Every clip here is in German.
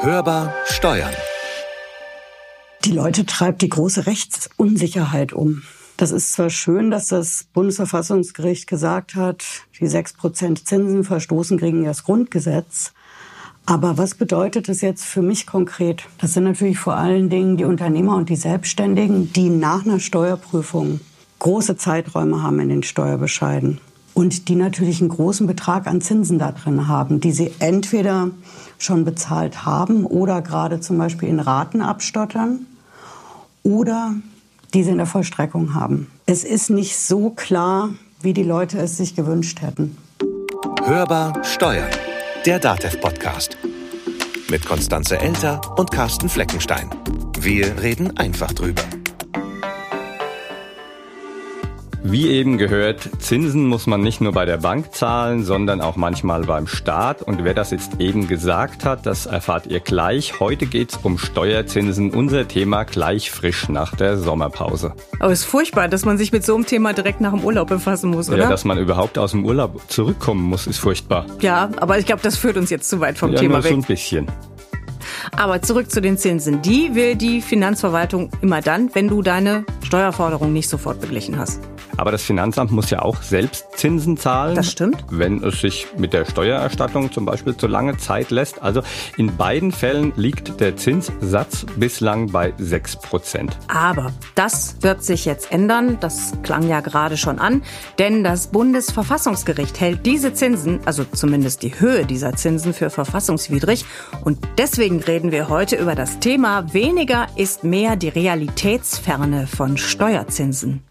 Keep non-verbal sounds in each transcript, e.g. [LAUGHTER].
Hörbar Steuern. Die Leute treibt die große Rechtsunsicherheit um. Das ist zwar schön, dass das Bundesverfassungsgericht gesagt hat, die sechs Prozent Zinsen verstoßen gegen das Grundgesetz. Aber was bedeutet das jetzt für mich konkret? Das sind natürlich vor allen Dingen die Unternehmer und die Selbstständigen, die nach einer Steuerprüfung große Zeiträume haben in den Steuerbescheiden und die natürlich einen großen Betrag an Zinsen da drin haben, die sie entweder schon bezahlt haben oder gerade zum Beispiel in Raten abstottern oder die sie in der Vollstreckung haben. Es ist nicht so klar, wie die Leute es sich gewünscht hätten. Hörbar Steuern, der DATEV-Podcast. Mit Konstanze Elter und Carsten Fleckenstein. Wir reden einfach drüber. Wie eben gehört, Zinsen muss man nicht nur bei der Bank zahlen, sondern auch manchmal beim Staat. Und wer das jetzt eben gesagt hat, das erfahrt ihr gleich. Heute geht's um Steuerzinsen, unser Thema gleich frisch nach der Sommerpause. Aber es ist furchtbar, dass man sich mit so einem Thema direkt nach dem Urlaub befassen muss, oder? Ja, dass man überhaupt aus dem Urlaub zurückkommen muss, ist furchtbar. Ja, aber ich glaube, das führt uns jetzt zu weit vom ja, Thema nur weg. so ein bisschen. Aber zurück zu den Zinsen. Die will die Finanzverwaltung immer dann, wenn du deine Steuerforderung nicht sofort beglichen hast. Aber das Finanzamt muss ja auch selbst Zinsen zahlen. Das stimmt. Wenn es sich mit der Steuererstattung zum Beispiel zu lange Zeit lässt. Also in beiden Fällen liegt der Zinssatz bislang bei 6 Prozent. Aber das wird sich jetzt ändern. Das klang ja gerade schon an. Denn das Bundesverfassungsgericht hält diese Zinsen, also zumindest die Höhe dieser Zinsen, für verfassungswidrig. Und deswegen reden wir heute über das Thema weniger ist mehr die Realitätsferne von Steuerzinsen.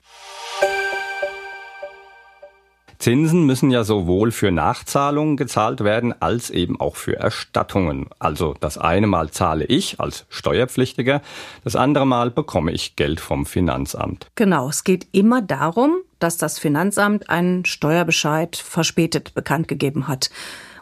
Zinsen müssen ja sowohl für Nachzahlungen gezahlt werden als eben auch für Erstattungen. Also das eine Mal zahle ich als Steuerpflichtiger, das andere Mal bekomme ich Geld vom Finanzamt. Genau, es geht immer darum, dass das Finanzamt einen Steuerbescheid verspätet bekannt gegeben hat.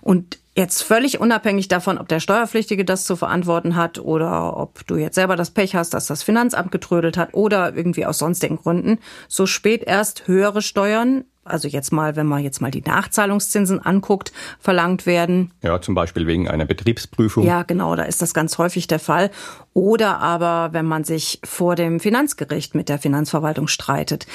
Und Jetzt völlig unabhängig davon, ob der Steuerpflichtige das zu verantworten hat oder ob du jetzt selber das Pech hast, dass das Finanzamt getrödelt hat oder irgendwie aus sonstigen Gründen, so spät erst höhere Steuern, also jetzt mal, wenn man jetzt mal die Nachzahlungszinsen anguckt, verlangt werden. Ja, zum Beispiel wegen einer Betriebsprüfung. Ja, genau, da ist das ganz häufig der Fall. Oder aber, wenn man sich vor dem Finanzgericht mit der Finanzverwaltung streitet.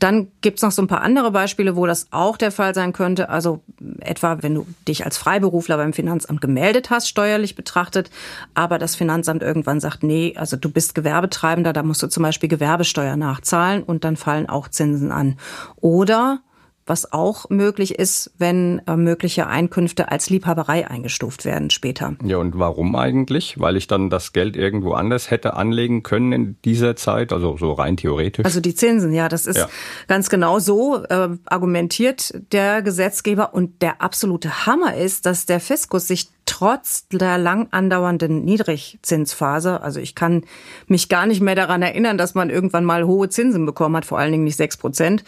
Dann gibt's noch so ein paar andere Beispiele, wo das auch der Fall sein könnte. Also etwa, wenn du dich als Freiberufler beim Finanzamt gemeldet hast, steuerlich betrachtet, aber das Finanzamt irgendwann sagt, nee, also du bist Gewerbetreibender, da musst du zum Beispiel Gewerbesteuer nachzahlen und dann fallen auch Zinsen an. Oder was auch möglich ist, wenn äh, mögliche Einkünfte als Liebhaberei eingestuft werden später. Ja, und warum eigentlich? Weil ich dann das Geld irgendwo anders hätte anlegen können in dieser Zeit, also so rein theoretisch. Also die Zinsen, ja, das ist Ja. ganz genau so äh, argumentiert der Gesetzgeber. Und der absolute Hammer ist, dass der Fiskus sich trotz der lang andauernden Niedrigzinsphase, also ich kann mich gar nicht mehr daran erinnern, dass man irgendwann mal hohe Zinsen bekommen hat, vor allen Dingen nicht sechs Prozent,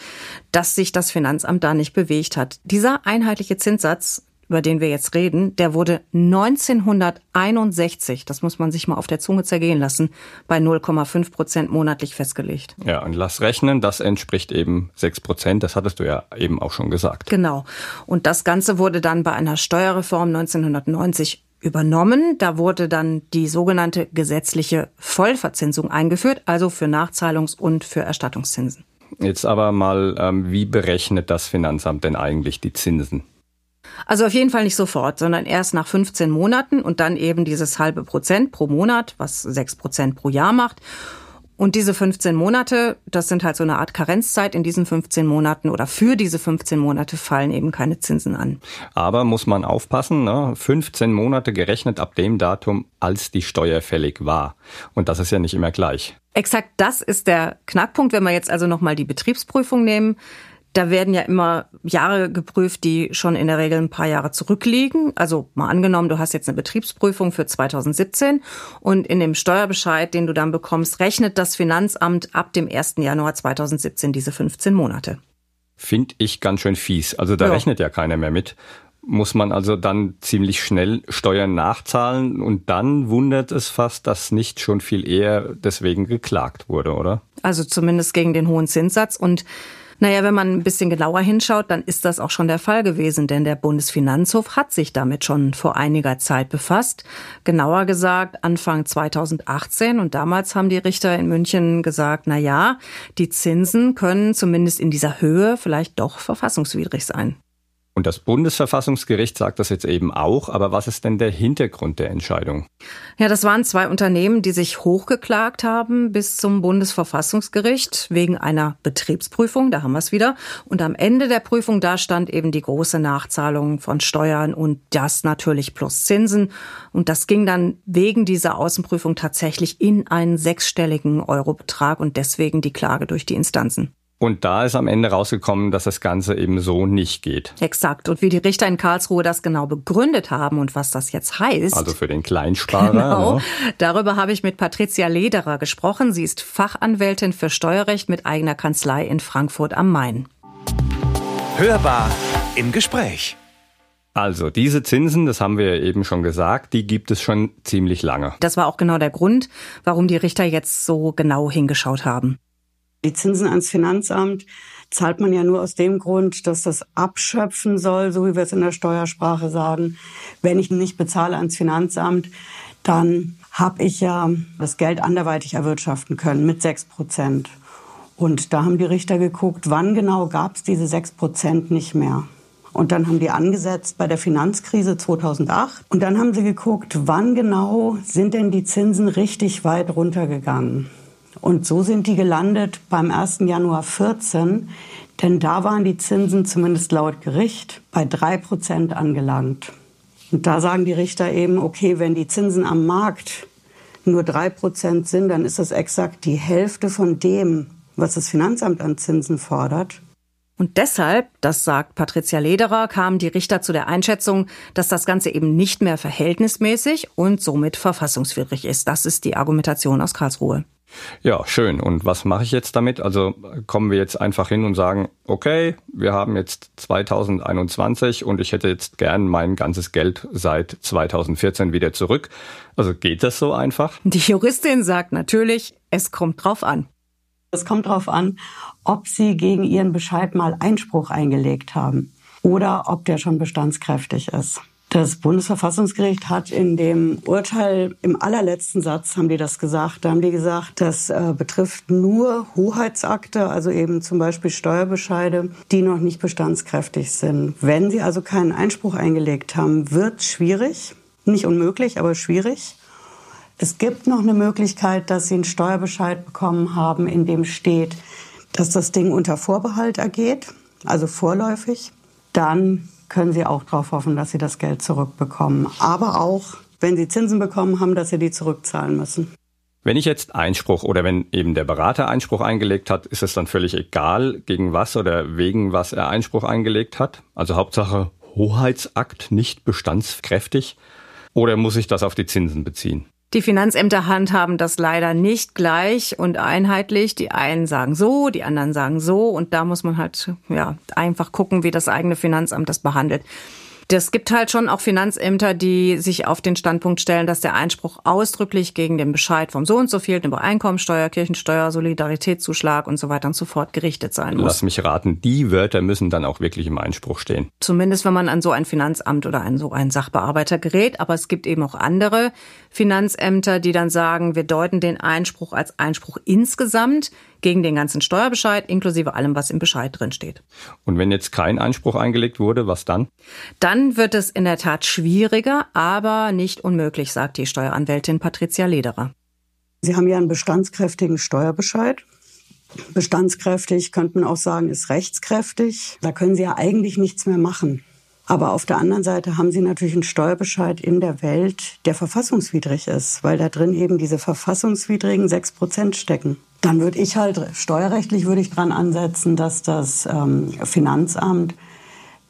dass sich das Finanzamt da nicht bewegt hat. Dieser einheitliche Zinssatz über den wir jetzt reden, der wurde 1961, das muss man sich mal auf der Zunge zergehen lassen, bei 0,5 Prozent monatlich festgelegt. ja, und lass rechnen, das entspricht eben 6 Prozent, das hattest du ja eben auch schon gesagt. Genau. Und das Ganze wurde dann bei einer Steuerreform 1990 übernommen. Da wurde dann die sogenannte gesetzliche Vollverzinsung eingeführt, also für Nachzahlungs- und für Erstattungszinsen. Jetzt aber mal, ähm, wie berechnet das Finanzamt denn eigentlich die Zinsen? Also auf jeden Fall nicht sofort, sondern erst nach 15 Monaten und dann eben dieses halbe Prozent pro Monat, was 6 Prozent pro Jahr macht. Und diese 15 Monate, das sind halt so eine Art Karenzzeit. In diesen 15 Monaten oder für diese 15 Monate fallen eben keine Zinsen an. Aber muss man aufpassen, ne? 15 Monate gerechnet ab dem Datum, als die Steuer fällig war. Und das ist ja nicht immer gleich. Exakt das ist der Knackpunkt, wenn wir jetzt also nochmal die Betriebsprüfung nehmen. Da werden ja immer Jahre geprüft, die schon in der Regel ein paar Jahre zurückliegen. Also mal angenommen, du hast jetzt eine Betriebsprüfung für 2017 und in dem Steuerbescheid, den du dann bekommst, rechnet das Finanzamt ab dem 1. Januar 2017 diese 15 Monate. Finde ich ganz schön fies. Also da Ja. rechnet ja keiner mehr mit. Muss man also dann ziemlich schnell Steuern nachzahlen und dann wundert es fast, dass nicht schon viel eher deswegen geklagt wurde, oder? Also zumindest gegen den hohen Zinssatz und Naja, wenn man ein bisschen genauer hinschaut, dann ist das auch schon der Fall gewesen, denn der Bundesfinanzhof hat sich damit schon vor einiger Zeit befasst. Genauer gesagt Anfang 2018 und damals haben die Richter in München gesagt, na ja, die Zinsen können zumindest in dieser Höhe vielleicht doch verfassungswidrig sein. Und das Bundesverfassungsgericht sagt das jetzt eben auch, aber was ist denn der Hintergrund der Entscheidung? Ja, das waren zwei Unternehmen, die sich hochgeklagt haben bis zum Bundesverfassungsgericht wegen einer Betriebsprüfung, da haben wir es wieder. Und am Ende der Prüfung, da stand eben die große Nachzahlung von Steuern und das natürlich plus Zinsen. Und das ging dann wegen dieser Außenprüfung tatsächlich in einen sechsstelligen Eurobetrag und deswegen die Klage durch die Instanzen. Und da ist am Ende rausgekommen, dass das Ganze eben so nicht geht. Exakt. Und wie die Richter in Karlsruhe das genau begründet haben und was das jetzt heißt. Also für den Kleinsparer. Genau. Ne? Darüber habe ich mit Patricia Lederer gesprochen. Sie ist Fachanwältin für Steuerrecht mit eigener Kanzlei in Frankfurt am Main. Hörbar im Gespräch. Also diese Zinsen, das haben wir ja eben schon gesagt, die gibt es schon ziemlich lange. Das war auch genau der Grund, warum die Richter jetzt so genau hingeschaut haben. Die Zinsen ans Finanzamt zahlt man ja nur aus dem Grund, dass das abschöpfen soll, so wie wir es in der Steuersprache sagen. Wenn ich nicht bezahle ans Finanzamt, dann habe ich ja das Geld anderweitig erwirtschaften können mit sechs Prozent. Und da haben die Richter geguckt, wann genau gab es diese sechs Prozent nicht mehr. Und dann haben die angesetzt bei der Finanzkrise 2008. Und dann haben sie geguckt, wann genau sind denn die Zinsen richtig weit runtergegangen. Und so sind die gelandet beim 1. Januar 14, denn da waren die Zinsen zumindest laut Gericht bei drei Prozent angelangt. Und da sagen die Richter eben, okay, wenn die Zinsen am Markt nur drei Prozent sind, dann ist das exakt die Hälfte von dem, was das Finanzamt an Zinsen fordert. Und deshalb, das sagt Patricia Lederer, kamen die Richter zu der Einschätzung, dass das Ganze eben nicht mehr verhältnismäßig und somit verfassungswidrig ist. Das ist die Argumentation aus Karlsruhe. Ja, schön. Und was mache ich jetzt damit? Also kommen wir jetzt einfach hin und sagen, okay, wir haben jetzt 2021 und ich hätte jetzt gern mein ganzes Geld seit 2014 wieder zurück. Also geht das so einfach? Die Juristin sagt natürlich, es kommt drauf an. Es kommt darauf an, ob Sie gegen Ihren Bescheid mal Einspruch eingelegt haben oder ob der schon bestandskräftig ist. Das Bundesverfassungsgericht hat in dem Urteil im allerletzten Satz haben die das gesagt. Da haben die gesagt, das äh, betrifft nur Hoheitsakte, also eben zum Beispiel Steuerbescheide, die noch nicht bestandskräftig sind. Wenn sie also keinen Einspruch eingelegt haben, wird schwierig, nicht unmöglich, aber schwierig. Es gibt noch eine Möglichkeit, dass sie einen Steuerbescheid bekommen haben, in dem steht, dass das Ding unter Vorbehalt ergeht, also vorläufig. Dann können Sie auch darauf hoffen, dass Sie das Geld zurückbekommen. Aber auch, wenn Sie Zinsen bekommen haben, dass Sie die zurückzahlen müssen. Wenn ich jetzt Einspruch oder wenn eben der Berater Einspruch eingelegt hat, ist es dann völlig egal, gegen was oder wegen was er Einspruch eingelegt hat? Also Hauptsache Hoheitsakt nicht bestandskräftig? Oder muss ich das auf die Zinsen beziehen? Die Finanzämter handhaben das leider nicht gleich und einheitlich. Die einen sagen so, die anderen sagen so und da muss man halt ja einfach gucken, wie das eigene Finanzamt das behandelt. Das gibt halt schon auch Finanzämter, die sich auf den Standpunkt stellen, dass der Einspruch ausdrücklich gegen den Bescheid vom so und so viel, über Einkommensteuer, Kirchensteuer, Solidaritätszuschlag und so weiter und so fort gerichtet sein muss. Lass mich raten, die Wörter müssen dann auch wirklich im Einspruch stehen. Zumindest wenn man an so ein Finanzamt oder an so einen Sachbearbeiter gerät. Aber es gibt eben auch andere Finanzämter, die dann sagen, wir deuten den Einspruch als Einspruch insgesamt gegen den ganzen Steuerbescheid, inklusive allem, was im Bescheid drin steht. Und wenn jetzt kein Einspruch eingelegt wurde, was dann? Dann wird es in der Tat schwieriger, aber nicht unmöglich, sagt die Steueranwältin Patricia Lederer. Sie haben ja einen bestandskräftigen Steuerbescheid. Bestandskräftig könnte man auch sagen, ist rechtskräftig. Da können Sie ja eigentlich nichts mehr machen. Aber auf der anderen Seite haben Sie natürlich einen Steuerbescheid in der Welt, der verfassungswidrig ist, weil da drin eben diese verfassungswidrigen sechs Prozent stecken. Dann würde ich halt, steuerrechtlich würde ich dran ansetzen, dass das ähm, Finanzamt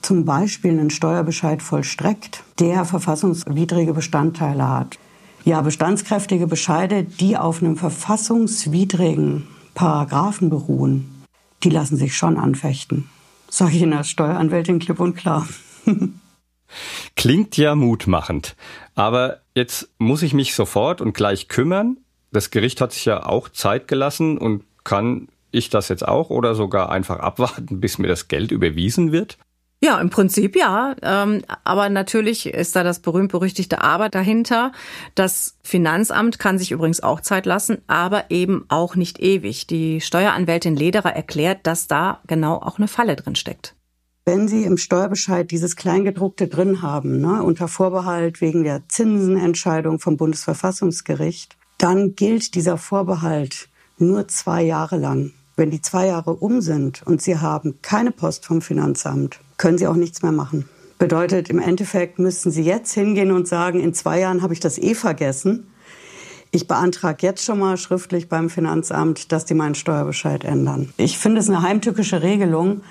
zum Beispiel einen Steuerbescheid vollstreckt, der verfassungswidrige Bestandteile hat. Ja, bestandskräftige Bescheide, die auf einem verfassungswidrigen Paragraphen beruhen, die lassen sich schon anfechten. Sage ich in der Steueranwältin klipp und klar. [LAUGHS] Klingt ja mutmachend. Aber jetzt muss ich mich sofort und gleich kümmern das Gericht hat sich ja auch Zeit gelassen und kann ich das jetzt auch oder sogar einfach [LAUGHS] abwarten, bis mir das Geld überwiesen wird? Ja, im Prinzip ja. Ähm, aber natürlich ist da das berühmt-berüchtigte Aber dahinter. Das Finanzamt kann sich übrigens auch Zeit lassen, aber eben auch nicht ewig. Die Steueranwältin Lederer erklärt, dass da genau auch eine Falle drin steckt. Wenn Sie im Steuerbescheid dieses Kleingedruckte drin haben, ne, unter Vorbehalt wegen der Zinsenentscheidung vom Bundesverfassungsgericht, dann gilt dieser Vorbehalt nur zwei Jahre lang. Wenn die zwei Jahre um sind und Sie haben keine Post vom Finanzamt, können Sie auch nichts mehr machen. Bedeutet, im Endeffekt müssten Sie jetzt hingehen und sagen, in zwei Jahren habe ich das eh vergessen. Ich beantrage jetzt schon mal schriftlich beim Finanzamt, dass die meinen Steuerbescheid ändern. Ich finde es eine heimtückische Regelung,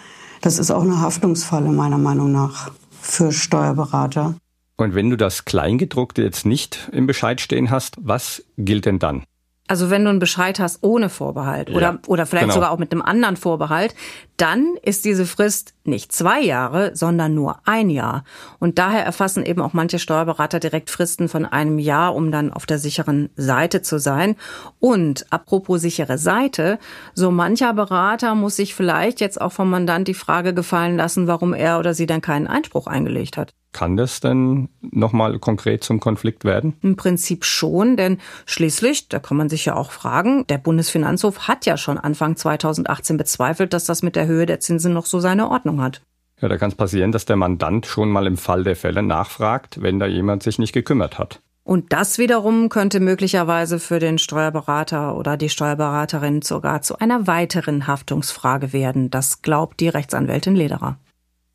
das ist auch eine Haftungsfalle meiner Meinung nach für Steuerberater. Und wenn du das Kleingedruckte jetzt nicht im Bescheid stehen hast, was gilt denn dann? Also wenn du einen Bescheid hast ohne Vorbehalt oder, ja, oder vielleicht genau. sogar auch mit einem anderen Vorbehalt, dann ist diese Frist nicht zwei Jahre, sondern nur ein Jahr. Und daher erfassen eben auch manche Steuerberater direkt Fristen von einem Jahr, um dann auf der sicheren Seite zu sein. Und apropos sichere Seite, so mancher Berater muss sich vielleicht jetzt auch vom Mandant die Frage gefallen lassen, warum er oder sie dann keinen Einspruch eingelegt hat. Kann das denn nochmal konkret zum Konflikt werden? Im Prinzip schon, denn schließlich, da kann man sich ja auch fragen, der Bundesfinanzhof hat ja schon Anfang 2018 bezweifelt, dass das mit der Höhe der Zinsen noch so seine Ordnung hat. Ja, da kann es passieren, dass der Mandant schon mal im Fall der Fälle nachfragt, wenn da jemand sich nicht gekümmert hat. Und das wiederum könnte möglicherweise für den Steuerberater oder die Steuerberaterin sogar zu einer weiteren Haftungsfrage werden. Das glaubt die Rechtsanwältin Lederer.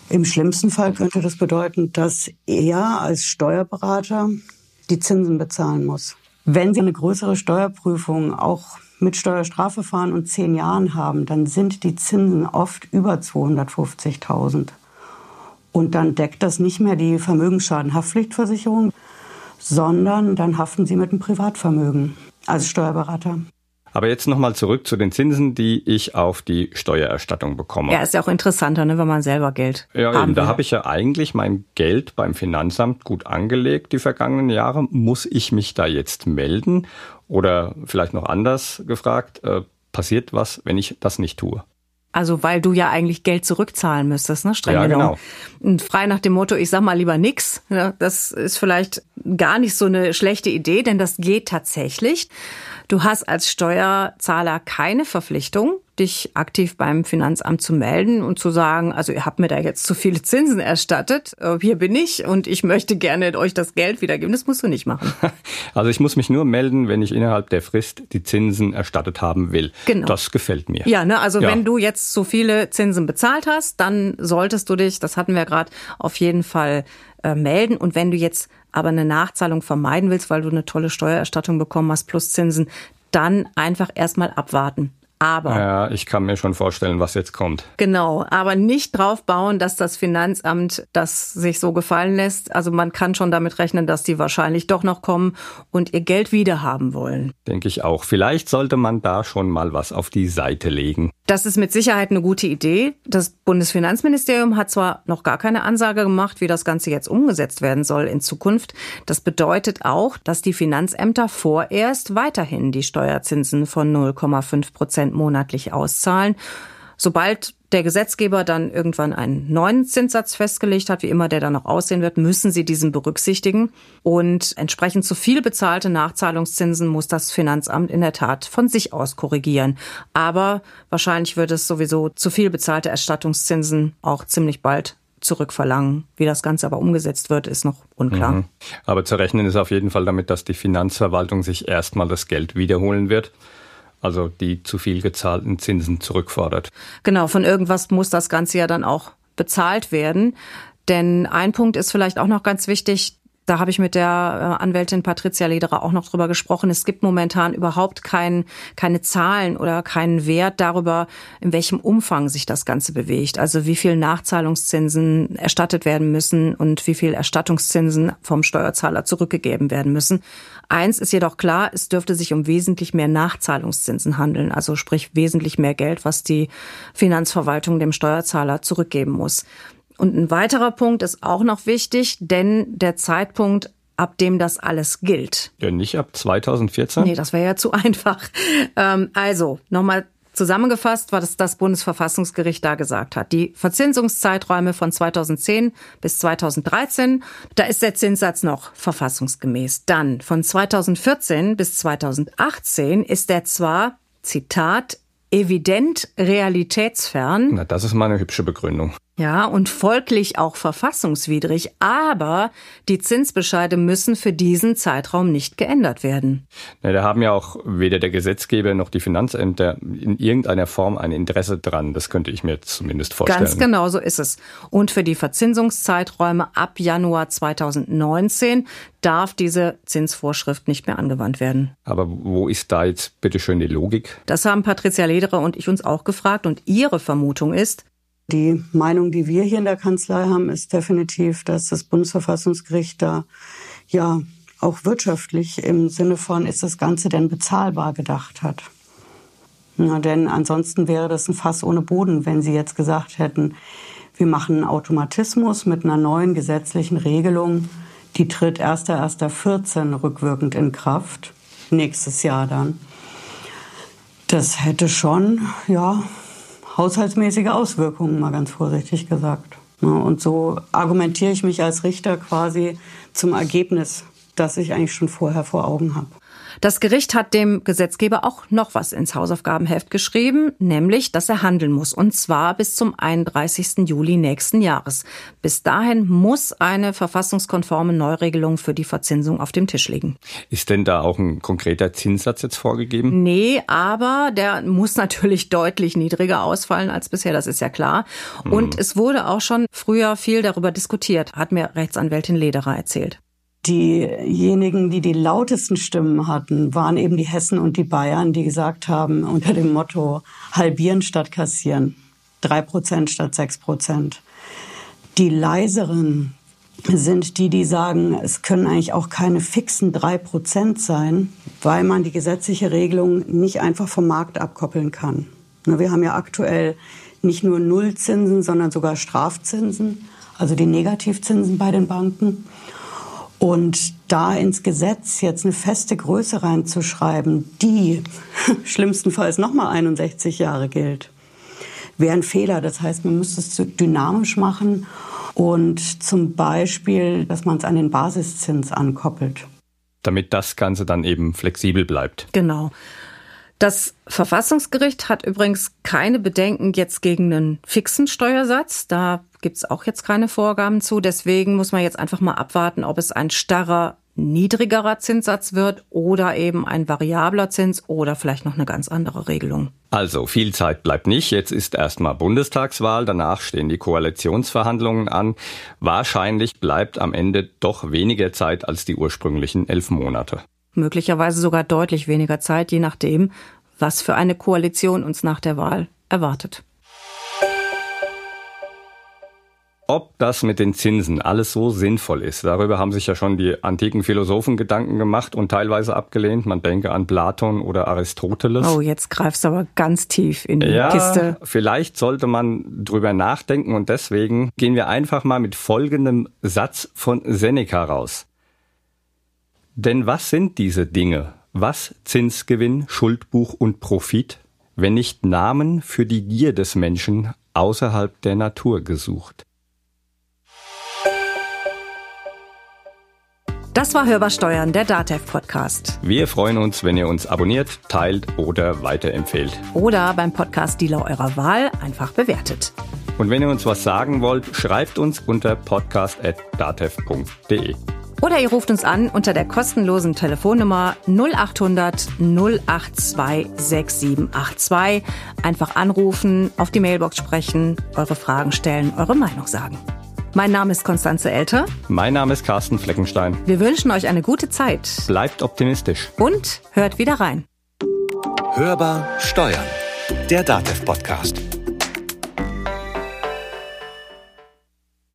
Im schlimmsten Fall könnte das bedeuten, dass er als Steuerberater die Zinsen bezahlen muss. Wenn Sie eine größere Steuerprüfung auch mit Steuerstrafverfahren und zehn Jahren haben, dann sind die Zinsen oft über 250.000. Und dann deckt das nicht mehr die Vermögensschadenhaftpflichtversicherung, sondern dann haften Sie mit dem Privatvermögen als Steuerberater. Aber jetzt nochmal zurück zu den Zinsen, die ich auf die Steuererstattung bekomme. Ja, ist ja auch interessanter, ne, wenn man selber Geld Ja, haben eben, da habe ich ja eigentlich mein Geld beim Finanzamt gut angelegt die vergangenen Jahre. Muss ich mich da jetzt melden? Oder vielleicht noch anders gefragt, äh, passiert was, wenn ich das nicht tue? Also weil du ja eigentlich Geld zurückzahlen müsstest, ne? Streng ja. Genau. Und frei nach dem Motto, ich sag mal lieber nix. Ja, das ist vielleicht gar nicht so eine schlechte Idee, denn das geht tatsächlich. Du hast als Steuerzahler keine Verpflichtung, dich aktiv beim Finanzamt zu melden und zu sagen, also ihr habt mir da jetzt zu viele Zinsen erstattet, äh, hier bin ich und ich möchte gerne euch das Geld wiedergeben. Das musst du nicht machen. [LAUGHS] Also ich muss mich nur melden, wenn ich innerhalb der Frist die Zinsen erstattet haben will. Genau. Das gefällt mir. Ja, ne, also ja. wenn du jetzt zu viele Zinsen bezahlt hast, dann solltest du dich, das hatten wir gerade, auf jeden Fall äh, melden. Und wenn du jetzt aber eine Nachzahlung vermeiden willst, weil du eine tolle Steuererstattung bekommen hast plus Zinsen, dann einfach erstmal abwarten. Aber. Ja, ich kann mir schon vorstellen, was jetzt kommt. Genau, aber nicht drauf bauen, dass das Finanzamt das sich so gefallen lässt. Also man kann schon damit rechnen, dass die wahrscheinlich doch noch kommen und ihr Geld wieder haben wollen. Denke ich auch. Vielleicht sollte man da schon mal was auf die Seite legen. Das ist mit Sicherheit eine gute Idee. Das Bundesfinanzministerium hat zwar noch gar keine Ansage gemacht, wie das Ganze jetzt umgesetzt werden soll in Zukunft. Das bedeutet auch, dass die Finanzämter vorerst weiterhin die Steuerzinsen von 0,5 Prozent monatlich auszahlen. Sobald der Gesetzgeber dann irgendwann einen neuen Zinssatz festgelegt hat, wie immer der dann noch aussehen wird, müssen sie diesen berücksichtigen. Und entsprechend zu viel bezahlte Nachzahlungszinsen muss das Finanzamt in der Tat von sich aus korrigieren. Aber wahrscheinlich wird es sowieso zu viel bezahlte Erstattungszinsen auch ziemlich bald zurückverlangen. Wie das Ganze aber umgesetzt wird, ist noch unklar. Mhm. Aber zu rechnen ist auf jeden Fall damit, dass die Finanzverwaltung sich erstmal das Geld wiederholen wird also die zu viel gezahlten Zinsen zurückfordert. Genau, von irgendwas muss das Ganze ja dann auch bezahlt werden. Denn ein Punkt ist vielleicht auch noch ganz wichtig, da habe ich mit der äh, Anwältin Patricia Lederer auch noch drüber gesprochen. Es gibt momentan überhaupt kein, keine Zahlen oder keinen Wert darüber, in welchem Umfang sich das Ganze bewegt. Also wie viel Nachzahlungszinsen erstattet werden müssen und wie viel Erstattungszinsen vom Steuerzahler zurückgegeben werden müssen. Eins ist jedoch klar, es dürfte sich um wesentlich mehr Nachzahlungszinsen handeln, also sprich wesentlich mehr Geld, was die Finanzverwaltung dem Steuerzahler zurückgeben muss. Und ein weiterer Punkt ist auch noch wichtig, denn der Zeitpunkt, ab dem das alles gilt. Ja, nicht ab 2014? Nee, das wäre ja zu [LAUGHS] einfach. Ähm, also, nochmal Zusammengefasst, was das Bundesverfassungsgericht da gesagt hat. Die Verzinsungszeiträume von 2010 bis 2013, da ist der Zinssatz noch verfassungsgemäß. Dann von 2014 bis 2018 ist er zwar, Zitat, evident realitätsfern. Na, das ist mal eine hübsche Begründung. Ja, und folglich auch verfassungswidrig, aber die Zinsbescheide müssen für diesen Zeitraum nicht geändert werden. Na, da haben ja auch weder der Gesetzgeber noch die Finanzämter in irgendeiner Form ein Interesse dran. Das könnte ich mir zumindest vorstellen. Ganz genau so ist es. Und für die Verzinsungszeiträume ab Januar 2019 darf diese Zinsvorschrift nicht mehr angewandt werden. Aber wo ist da jetzt bitteschön die Logik? Das haben Patricia Lederer und ich uns auch gefragt und ihre Vermutung ist, die Meinung, die wir hier in der Kanzlei haben, ist definitiv, dass das Bundesverfassungsgericht da ja auch wirtschaftlich im Sinne von, ist das Ganze denn bezahlbar gedacht hat. Na, denn ansonsten wäre das ein Fass ohne Boden, wenn Sie jetzt gesagt hätten, wir machen einen Automatismus mit einer neuen gesetzlichen Regelung, die tritt 1.1.14 rückwirkend in Kraft, nächstes Jahr dann. Das hätte schon, ja, haushaltsmäßige Auswirkungen, mal ganz vorsichtig gesagt. Und so argumentiere ich mich als Richter quasi zum Ergebnis, das ich eigentlich schon vorher vor Augen habe. Das Gericht hat dem Gesetzgeber auch noch was ins Hausaufgabenheft geschrieben, nämlich, dass er handeln muss, und zwar bis zum 31. Juli nächsten Jahres. Bis dahin muss eine verfassungskonforme Neuregelung für die Verzinsung auf dem Tisch liegen. Ist denn da auch ein konkreter Zinssatz jetzt vorgegeben? Nee, aber der muss natürlich [LAUGHS] deutlich niedriger ausfallen als bisher, das ist ja klar. Und hm. es wurde auch schon früher viel darüber diskutiert, hat mir Rechtsanwältin Lederer erzählt. Diejenigen, die die lautesten Stimmen hatten, waren eben die Hessen und die Bayern, die gesagt haben, unter dem Motto halbieren statt kassieren, drei Prozent statt sechs Prozent. Die leiseren sind die, die sagen, es können eigentlich auch keine fixen drei Prozent sein, weil man die gesetzliche Regelung nicht einfach vom Markt abkoppeln kann. Wir haben ja aktuell nicht nur Nullzinsen, sondern sogar Strafzinsen, also die Negativzinsen bei den Banken. Und da ins Gesetz jetzt eine feste Größe reinzuschreiben, die [LAUGHS] schlimmstenfalls nochmal 61 Jahre gilt, wäre ein Fehler. Das heißt, man müsste es dynamisch machen und zum Beispiel, dass man es an den Basiszins ankoppelt. Damit das Ganze dann eben flexibel bleibt. Genau. Das Verfassungsgericht hat übrigens keine Bedenken jetzt gegen einen fixen Steuersatz. Da gibt es auch jetzt keine Vorgaben zu. Deswegen muss man jetzt einfach mal abwarten, ob es ein starrer, niedrigerer Zinssatz wird oder eben ein variabler Zins oder vielleicht noch eine ganz andere Regelung. Also viel Zeit bleibt nicht. Jetzt ist erstmal Bundestagswahl, danach stehen die Koalitionsverhandlungen an. Wahrscheinlich bleibt am Ende doch weniger Zeit als die ursprünglichen elf Monate möglicherweise sogar deutlich weniger Zeit, je nachdem, was für eine Koalition uns nach der Wahl erwartet. Ob das mit den Zinsen alles so sinnvoll ist, darüber haben sich ja schon die antiken Philosophen Gedanken gemacht und teilweise abgelehnt. Man denke an Platon oder Aristoteles. Oh, jetzt greifst du aber ganz tief in die ja, Kiste. Vielleicht sollte man drüber nachdenken und deswegen gehen wir einfach mal mit folgendem Satz von Seneca raus. Denn was sind diese Dinge? Was Zinsgewinn, Schuldbuch und Profit, wenn nicht Namen für die Gier des Menschen außerhalb der Natur gesucht? Das war Hörbar Steuern, der DATEV Podcast. Wir freuen uns, wenn ihr uns abonniert, teilt oder weiterempfehlt. Oder beim Podcast Dealer eurer Wahl einfach bewertet. Und wenn ihr uns was sagen wollt, schreibt uns unter podcast.datev.de. Oder ihr ruft uns an unter der kostenlosen Telefonnummer 0800 082 6782. Einfach anrufen, auf die Mailbox sprechen, eure Fragen stellen, eure Meinung sagen. Mein Name ist Konstanze Elter. Mein Name ist Carsten Fleckenstein. Wir wünschen euch eine gute Zeit. Bleibt optimistisch. Und hört wieder rein. Hörbar Steuern. Der Datev Podcast.